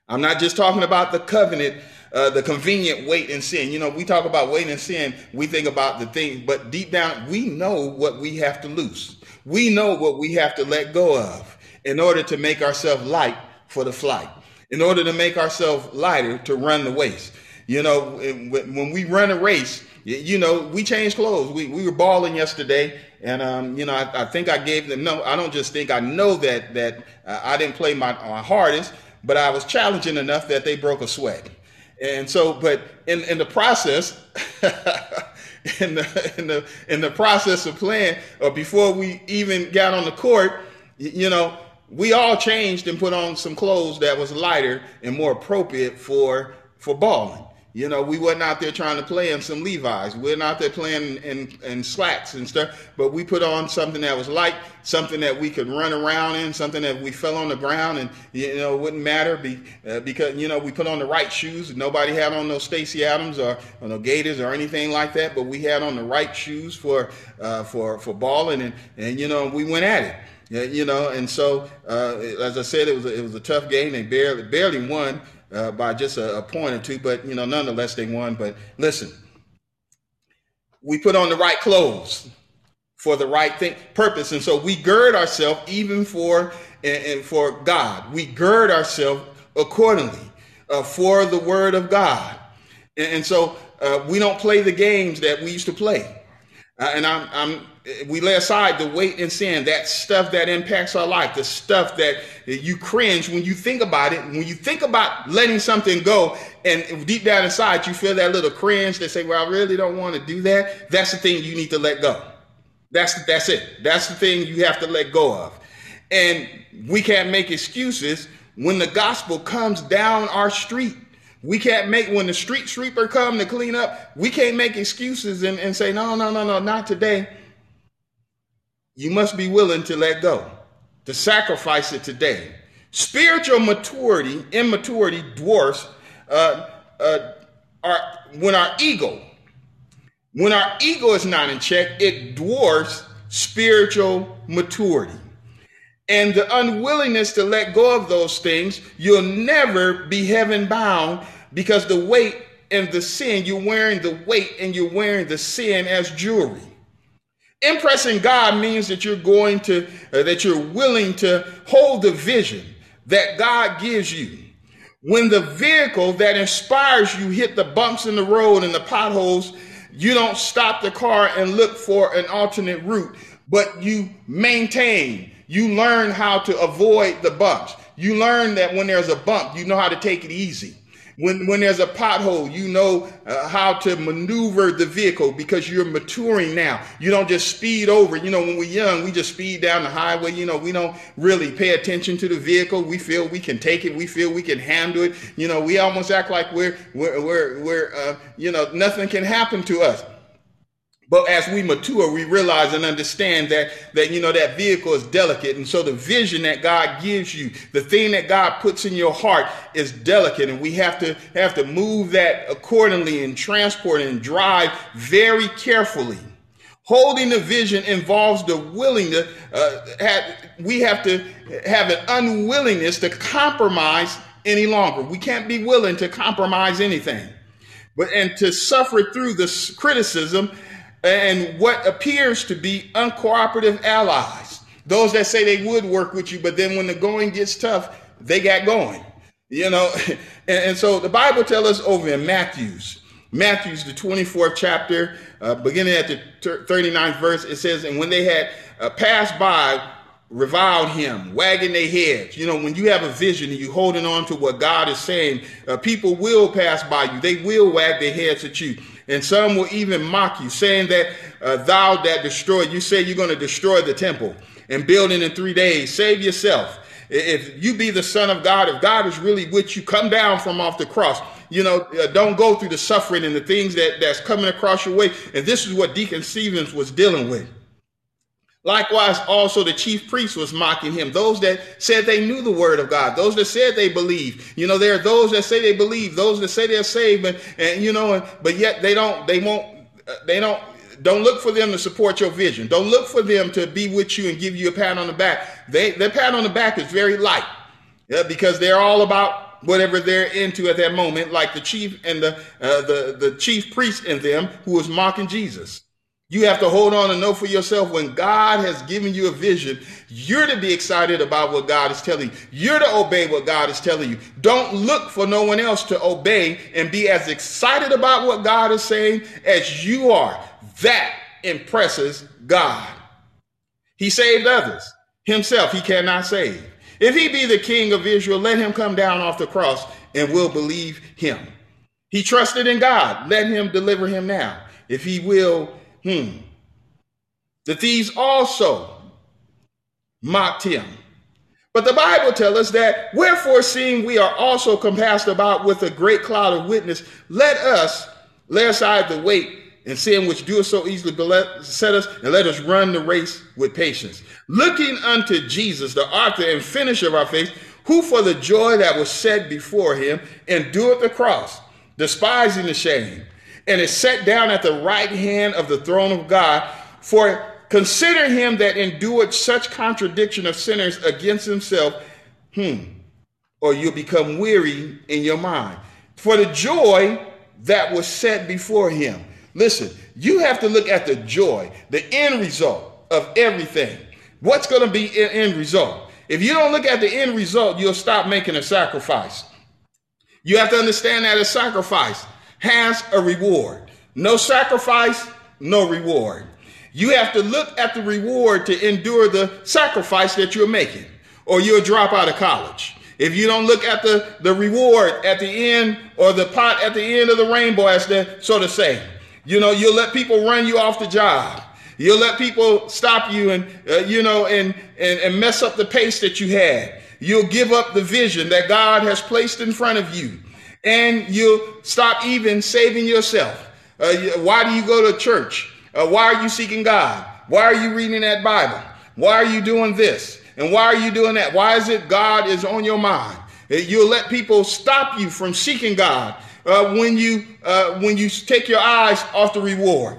I'm not just talking about the covenant, uh, the convenient weight and sin. You know, we talk about weight and sin, we think about the thing, but deep down, we know what we have to lose. We know what we have to let go of in order to make ourselves light for the flight, in order to make ourselves lighter to run the race. You know, when we run a race, you know, we change clothes. We, we were balling yesterday, and um, you know, I, I, think I gave them. No, I don't just think. I know that that uh, I didn't play my, my hardest, but I was challenging enough that they broke a sweat. And so, but in in the process, [laughs] in the in the in the process of playing, or before we even got on the court, you know, we all changed and put on some clothes that was lighter and more appropriate for for balling. You know, we wasn't out there trying to play in some Levi's. We we're not there playing in, in slacks and stuff, but we put on something that was light, something that we could run around in, something that we fell on the ground and, you know, wouldn't matter be, uh, because, you know, we put on the right shoes. Nobody had on no Stacy Adams or, or no Gators or anything like that, but we had on the right shoes for, uh, for, for balling and, and, you know, we went at it. You know, and so uh, as I said, it was a, it was a tough game. They barely barely won, uh, by just a, a point or two, but you know, nonetheless they won. But listen, we put on the right clothes for the right thing, purpose, and so we gird ourselves even for and, and, for God. We gird ourselves accordingly uh, for the Word of God, and, and so uh, we don't play the games that we used to play. Uh, and I'm, I'm we lay aside the weight and sin, that stuff that impacts our life, the stuff that you cringe when you think about it. When you think about letting something go, and deep down inside you feel that little cringe that say, "Well, I really don't want to do that." That's the thing you need to let go. That's that's it. That's the thing you have to let go of. And we can't make excuses when the gospel comes down our street. We can't make when the street sweeper come to clean up. We can't make excuses and, and say, "No, no, no, no, not today." You must be willing to let go, to sacrifice it today. Spiritual maturity, immaturity dwarfs uh, uh, our, when our ego, when our ego is not in check, it dwarfs spiritual maturity. And the unwillingness to let go of those things, you'll never be heaven bound because the weight and the sin, you're wearing the weight and you're wearing the sin as jewelry. Impressing God means that you're going to, uh, that you're willing to hold the vision that God gives you. When the vehicle that inspires you hit the bumps in the road and the potholes, you don't stop the car and look for an alternate route, but you maintain. You learn how to avoid the bumps. You learn that when there's a bump, you know how to take it easy. When, when there's a pothole, you know uh, how to maneuver the vehicle because you're maturing now. You don't just speed over. You know, when we're young, we just speed down the highway. You know, we don't really pay attention to the vehicle. We feel we can take it. We feel we can handle it. You know, we almost act like we're, we're, we're, we're uh, you know, nothing can happen to us. But as we mature, we realize and understand that, that, you know, that vehicle is delicate. And so the vision that God gives you, the thing that God puts in your heart is delicate. And we have to have to move that accordingly and transport and drive very carefully. Holding the vision involves the willingness, uh, have, we have to have an unwillingness to compromise any longer. We can't be willing to compromise anything. But and to suffer through this criticism and what appears to be uncooperative allies. Those that say they would work with you, but then when the going gets tough, they got going. You know, [laughs] and, and so the Bible tells us over in Matthew's, Matthew's, the 24th chapter, uh, beginning at the 39th verse, it says, And when they had uh, passed by, reviled him, wagging their heads. You know, when you have a vision and you're holding on to what God is saying, uh, people will pass by you. They will wag their heads at you. And some will even mock you, saying that uh, thou that destroyed, you say you're going to destroy the temple and build it in three days. Save yourself. If you be the son of God, if God is really with you, come down from off the cross. You know, uh, don't go through the suffering and the things that, that's coming across your way. And this is what Deacon Stevens was dealing with. Likewise, also the chief priest was mocking him. Those that said they knew the word of God, those that said they believe. You know, there are those that say they believe, those that say they're saved, and, and you know, and, but yet they don't, they won't, uh, they don't, don't look for them to support your vision. Don't look for them to be with you and give you a pat on the back. They, their pat on the back is very light yeah, because they're all about whatever they're into at that moment, like the chief and the, uh, the, the chief priest in them who was mocking Jesus. You have to hold on and know for yourself when God has given you a vision, you're to be excited about what God is telling you. You're to obey what God is telling you. Don't look for no one else to obey and be as excited about what God is saying as you are. That impresses God. He saved others. Himself, he cannot save. If he be the king of Israel, let him come down off the cross and we'll believe him. He trusted in God. Let him deliver him now. If he will, Hmm. The thieves also mocked him. But the Bible tells us that, wherefore, seeing we are also compassed about with a great cloud of witness, let us lay aside the weight and sin which doeth so easily beset us, and let us run the race with patience. Looking unto Jesus, the author and finisher of our faith, who for the joy that was set before him endured the cross, despising the shame and is set down at the right hand of the throne of God. For consider him that endured such contradiction of sinners against himself, hmm, or you'll become weary in your mind. For the joy that was set before him. Listen, you have to look at the joy, the end result of everything. What's going to be an end result? If you don't look at the end result, you'll stop making a sacrifice. You have to understand that a sacrifice has a reward. No sacrifice, no reward. You have to look at the reward to endure the sacrifice that you're making, or you'll drop out of college. If you don't look at the, the reward at the end or the pot at the end of the rainbow, as they sort of say, you know, you'll let people run you off the job. You'll let people stop you and, uh, you know, and, and, and mess up the pace that you had. You'll give up the vision that God has placed in front of you and you stop even saving yourself. Uh, why do you go to church? Uh, why are you seeking God? Why are you reading that Bible? Why are you doing this? And why are you doing that? Why is it God is on your mind? Uh, you'll let people stop you from seeking God uh, when you uh, when you take your eyes off the reward.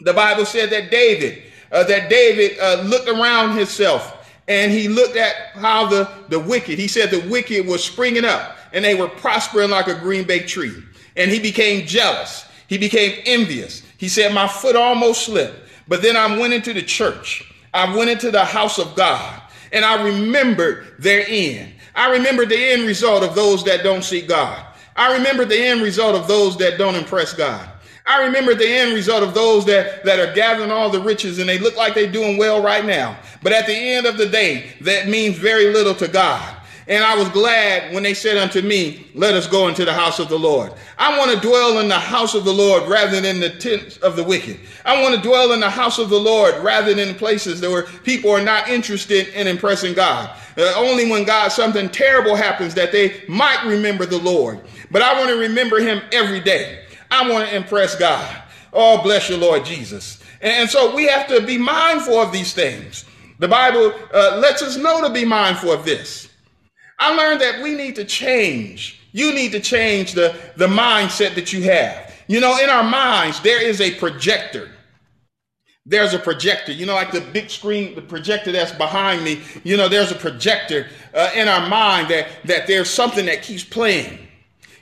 The Bible said that David uh, that David looked around himself and he looked at how the, the wicked, he said the wicked was springing up and they were prospering like a green bay tree. And he became jealous. He became envious. He said, My foot almost slipped. But then I went into the church. I went into the house of God and I remembered their end. I remember the end result of those that don't see God. I remember the end result of those that don't impress God. I remember the end result of those that, that are gathering all the riches and they look like they're doing well right now. But at the end of the day, that means very little to God. And I was glad when they said unto me, Let us go into the house of the Lord. I want to dwell in the house of the Lord rather than in the tents of the wicked. I want to dwell in the house of the Lord rather than in places where people are not interested in impressing God. Uh, only when God, something terrible happens that they might remember the Lord. But I want to remember him every day. I want to impress God. Oh, bless you, Lord Jesus. And, and so we have to be mindful of these things. The Bible uh, lets us know to be mindful of this. I learned that we need to change. You need to change the, the mindset that you have. You know, in our minds, there is a projector. There's a projector, you know, like the big screen, the projector that's behind me. You know, there's a projector uh, in our mind that that there's something that keeps playing.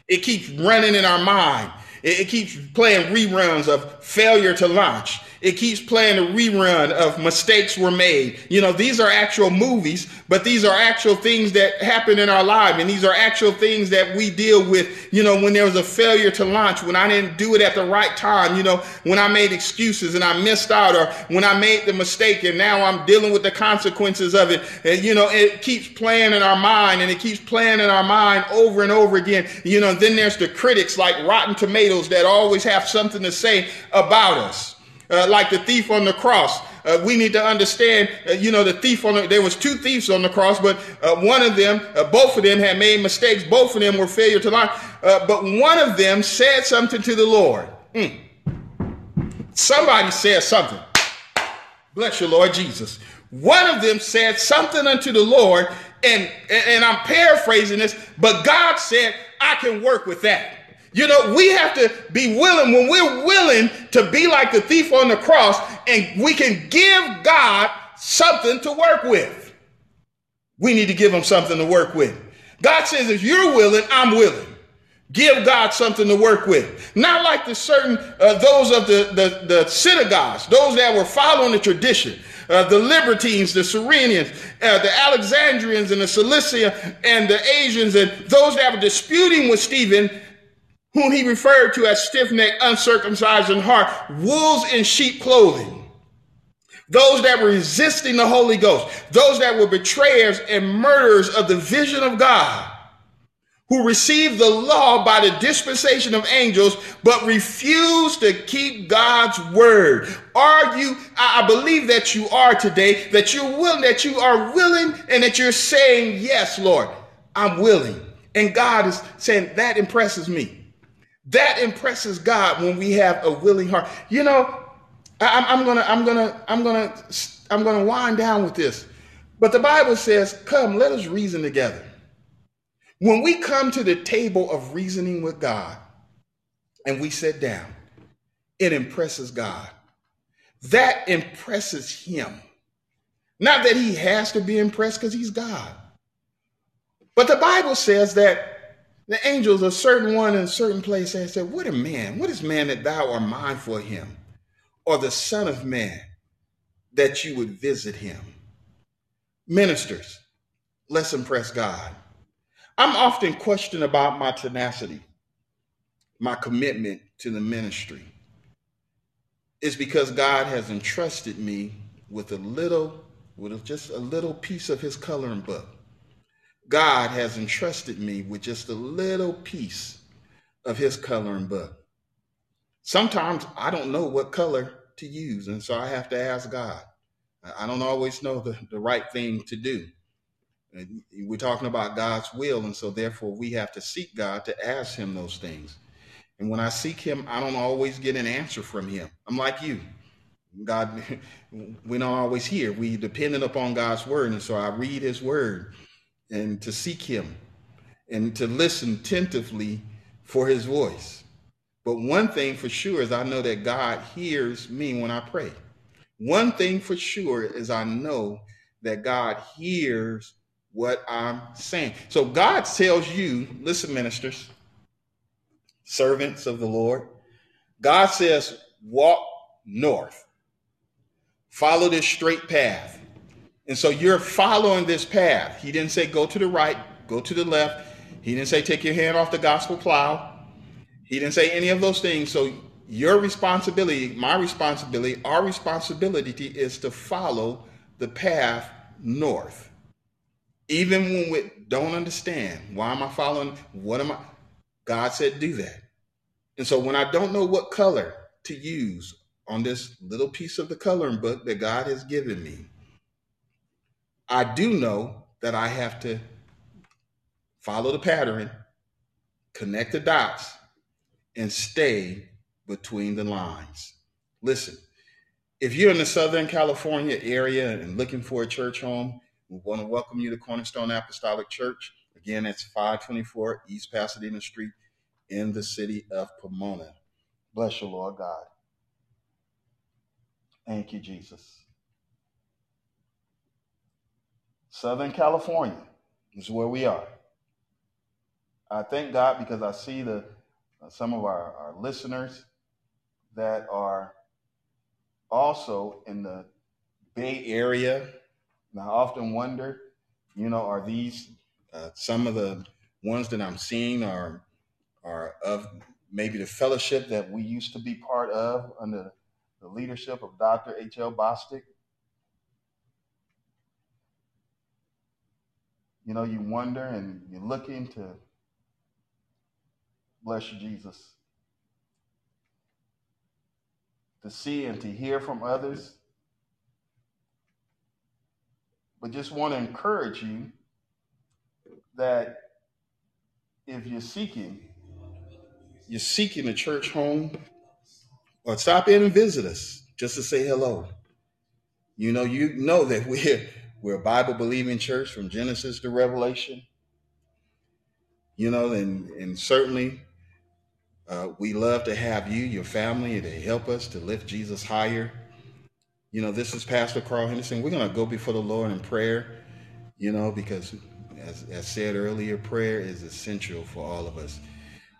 It keeps running in our mind. It, it keeps playing reruns of failure to launch. It keeps playing a rerun of mistakes were made. You know, these are actual movies, but these are actual things that happen in our lives. And these are actual things that we deal with, you know, when there was a failure to launch, when I didn't do it at the right time, you know, when I made excuses and I missed out or when I made the mistake and now I'm dealing with the consequences of it. And, you know, it keeps playing in our mind and it keeps playing in our mind over and over again. You know, then there's the critics like Rotten Tomatoes that always have something to say about us uh, like the thief on the cross. Uh, we need to understand, uh, you know, the thief on the, there was two thieves on the cross, but uh, one of them, uh, both of them had made mistakes. Both of them were failure to lie. Uh, but one of them said something to the Lord. Mm. Somebody said something. Bless you, Lord Jesus. One of them said something unto the Lord, and, and I'm paraphrasing this, but God said, I can work with that. You know, we have to be willing, when we're willing to be like the thief on the cross, and we can give God something to work with. We need to give him something to work with. God says, if you're willing, I'm willing. Give God something to work with. Not like the certain, uh, those of the, the, the, synagogues, those that were following the tradition, uh, the Libertines, the Cyrenians, uh, the Alexandrians and the Cilicia and the Asians and those that were disputing with Stephen whom he referred to as stiff necked, uncircumcised in heart, wolves in sheep clothing. Those that were resisting the Holy Ghost, those that were betrayers and murderers of the vision of God, who received the law by the dispensation of angels, but refused to keep God's word. Are you, I believe that you are today, that you're willing, that you are willing, and that you're saying, Yes, Lord, I'm willing. And God is saying, That impresses me. That impresses God when we have a willing heart. You know, I, I'm gonna, I'm gonna, I'm gonna, I'm gonna wind down with this. But the Bible says, "Come, let us reason together." When we come to the table of reasoning with God, and we sit down, it impresses God. That impresses Him. Not that He has to be impressed because He's God. But the Bible says that the angels, a certain one in a certain place, they said, What a man, what is man that thou art mindful of him? Or the Son of Man that you would visit him? Ministers, let's impress God. I'm often questioned about my tenacity, my commitment to the ministry. It's because God has entrusted me with a little, with just a little piece of his coloring book. God has entrusted me with just a little piece of his coloring book. Sometimes I don't know what color to use, and so I have to ask God. I don't always know the, the right thing to do. We're talking about God's will, and so therefore we have to seek God to ask Him those things. And when I seek Him, I don't always get an answer from Him. I'm like you. God, [laughs] we don't always hear. We dependent upon God's word, and so I read His word and to seek him and to listen attentively for his voice. But one thing for sure is I know that God hears me when I pray. One thing for sure is I know that God hears what I'm saying. So God tells you, listen, ministers, servants of the Lord, God says, walk north, follow this straight path. And so you're following this path. He didn't say go to the right, go to the left. He didn't say take your hand off the gospel plow. He didn't say any of those things. So your responsibility, my responsibility, our responsibility is to follow the path north. Even when we don't understand, why am I following? What am I? God said, do that. And so when I don't know what color to use on this little piece of the coloring book that God has given me, I do know that I have to follow the pattern, connect the dots, and stay between the lines. Listen, if you're in the Southern California area and looking for a church home, we want to welcome you to Cornerstone Apostolic Church. Again, that's 524 East Pasadena Street in the city of Pomona. Bless you, Lord God. Thank you, Jesus. Southern California is where we are. I thank God because I see the uh, some of our, our listeners that are also in the Bay Area. And I often wonder, you know, are these uh, some of the ones that I'm seeing are are of maybe the fellowship that we used to be part of under the leadership of Dr. H.L. Bostic? You know, you wonder and you're looking to bless you, Jesus to see and to hear from others. But just want to encourage you that if you're seeking, you're seeking a church home, or stop in and visit us just to say hello. You know, you know that we're we're a Bible believing church from Genesis to Revelation. You know, and and certainly uh, we love to have you, your family, to help us to lift Jesus higher. You know, this is Pastor Carl Henderson. We're going to go before the Lord in prayer, you know, because as, as said earlier, prayer is essential for all of us.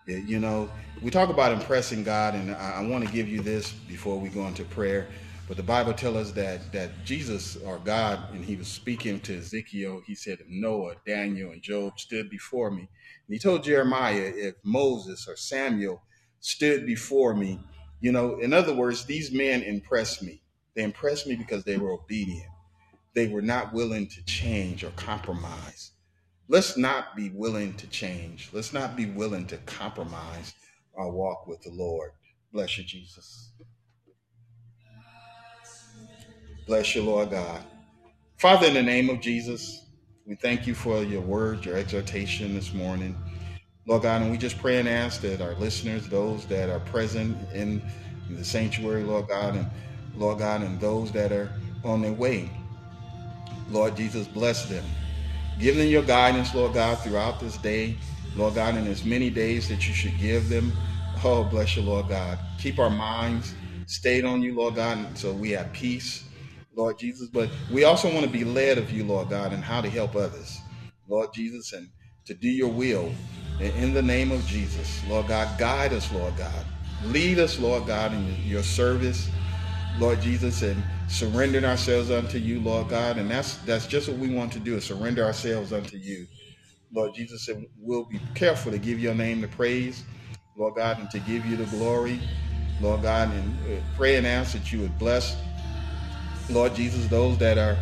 You know, we talk about impressing God, and I, I want to give you this before we go into prayer. But the Bible tells us that that Jesus or God, and he was speaking to Ezekiel, he said, Noah, Daniel, and Job stood before me. And he told Jeremiah, if Moses or Samuel stood before me, you know, in other words, these men impressed me. They impressed me because they were obedient. They were not willing to change or compromise. Let's not be willing to change. Let's not be willing to compromise our walk with the Lord. Bless you, Jesus. Bless you, Lord God. Father, in the name of Jesus, we thank you for your word, your exhortation this morning. Lord God, and we just pray and ask that our listeners, those that are present in the sanctuary, Lord God, and Lord God, and those that are on their way, Lord Jesus, bless them. Give them your guidance, Lord God, throughout this day, Lord God, in as many days that you should give them. Oh, bless you, Lord God. Keep our minds stayed on you, Lord God, so we have peace Lord Jesus. But we also want to be led of you, Lord God, and how to help others, Lord Jesus, and to do your will. In the name of Jesus, Lord God, guide us, Lord God. Lead us, Lord God, in your service, Lord Jesus, and surrendering ourselves unto you, Lord God. And that's that's just what we want to do, is surrender ourselves unto you. Lord Jesus, and we'll be careful to give your name the praise, Lord God, and to give you the glory, Lord God, and uh, pray and ask that you would bless Lord Jesus, those that are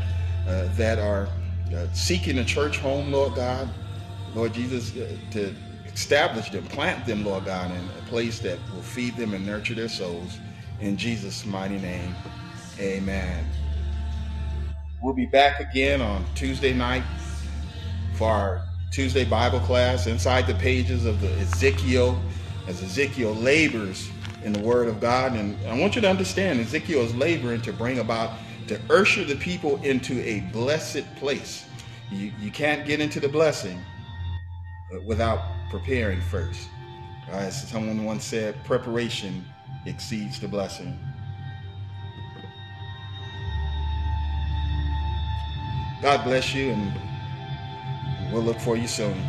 uh, that are uh, seeking a church home, Lord God, Lord Jesus, uh, to establish them, plant them, Lord God, in a place that will feed them and nurture their souls. In Jesus' mighty name, amen. We'll be back again on Tuesday night for our Tuesday Bible class inside the pages of the Ezekiel as Ezekiel labors in the Word of God. And I want you to understand Ezekiel is laboring to bring about to usher the people into a blessed place. You, you can't get into the blessing uh, without preparing first. Uh, as someone once said, preparation exceeds the blessing. God bless you, and we'll look for you soon.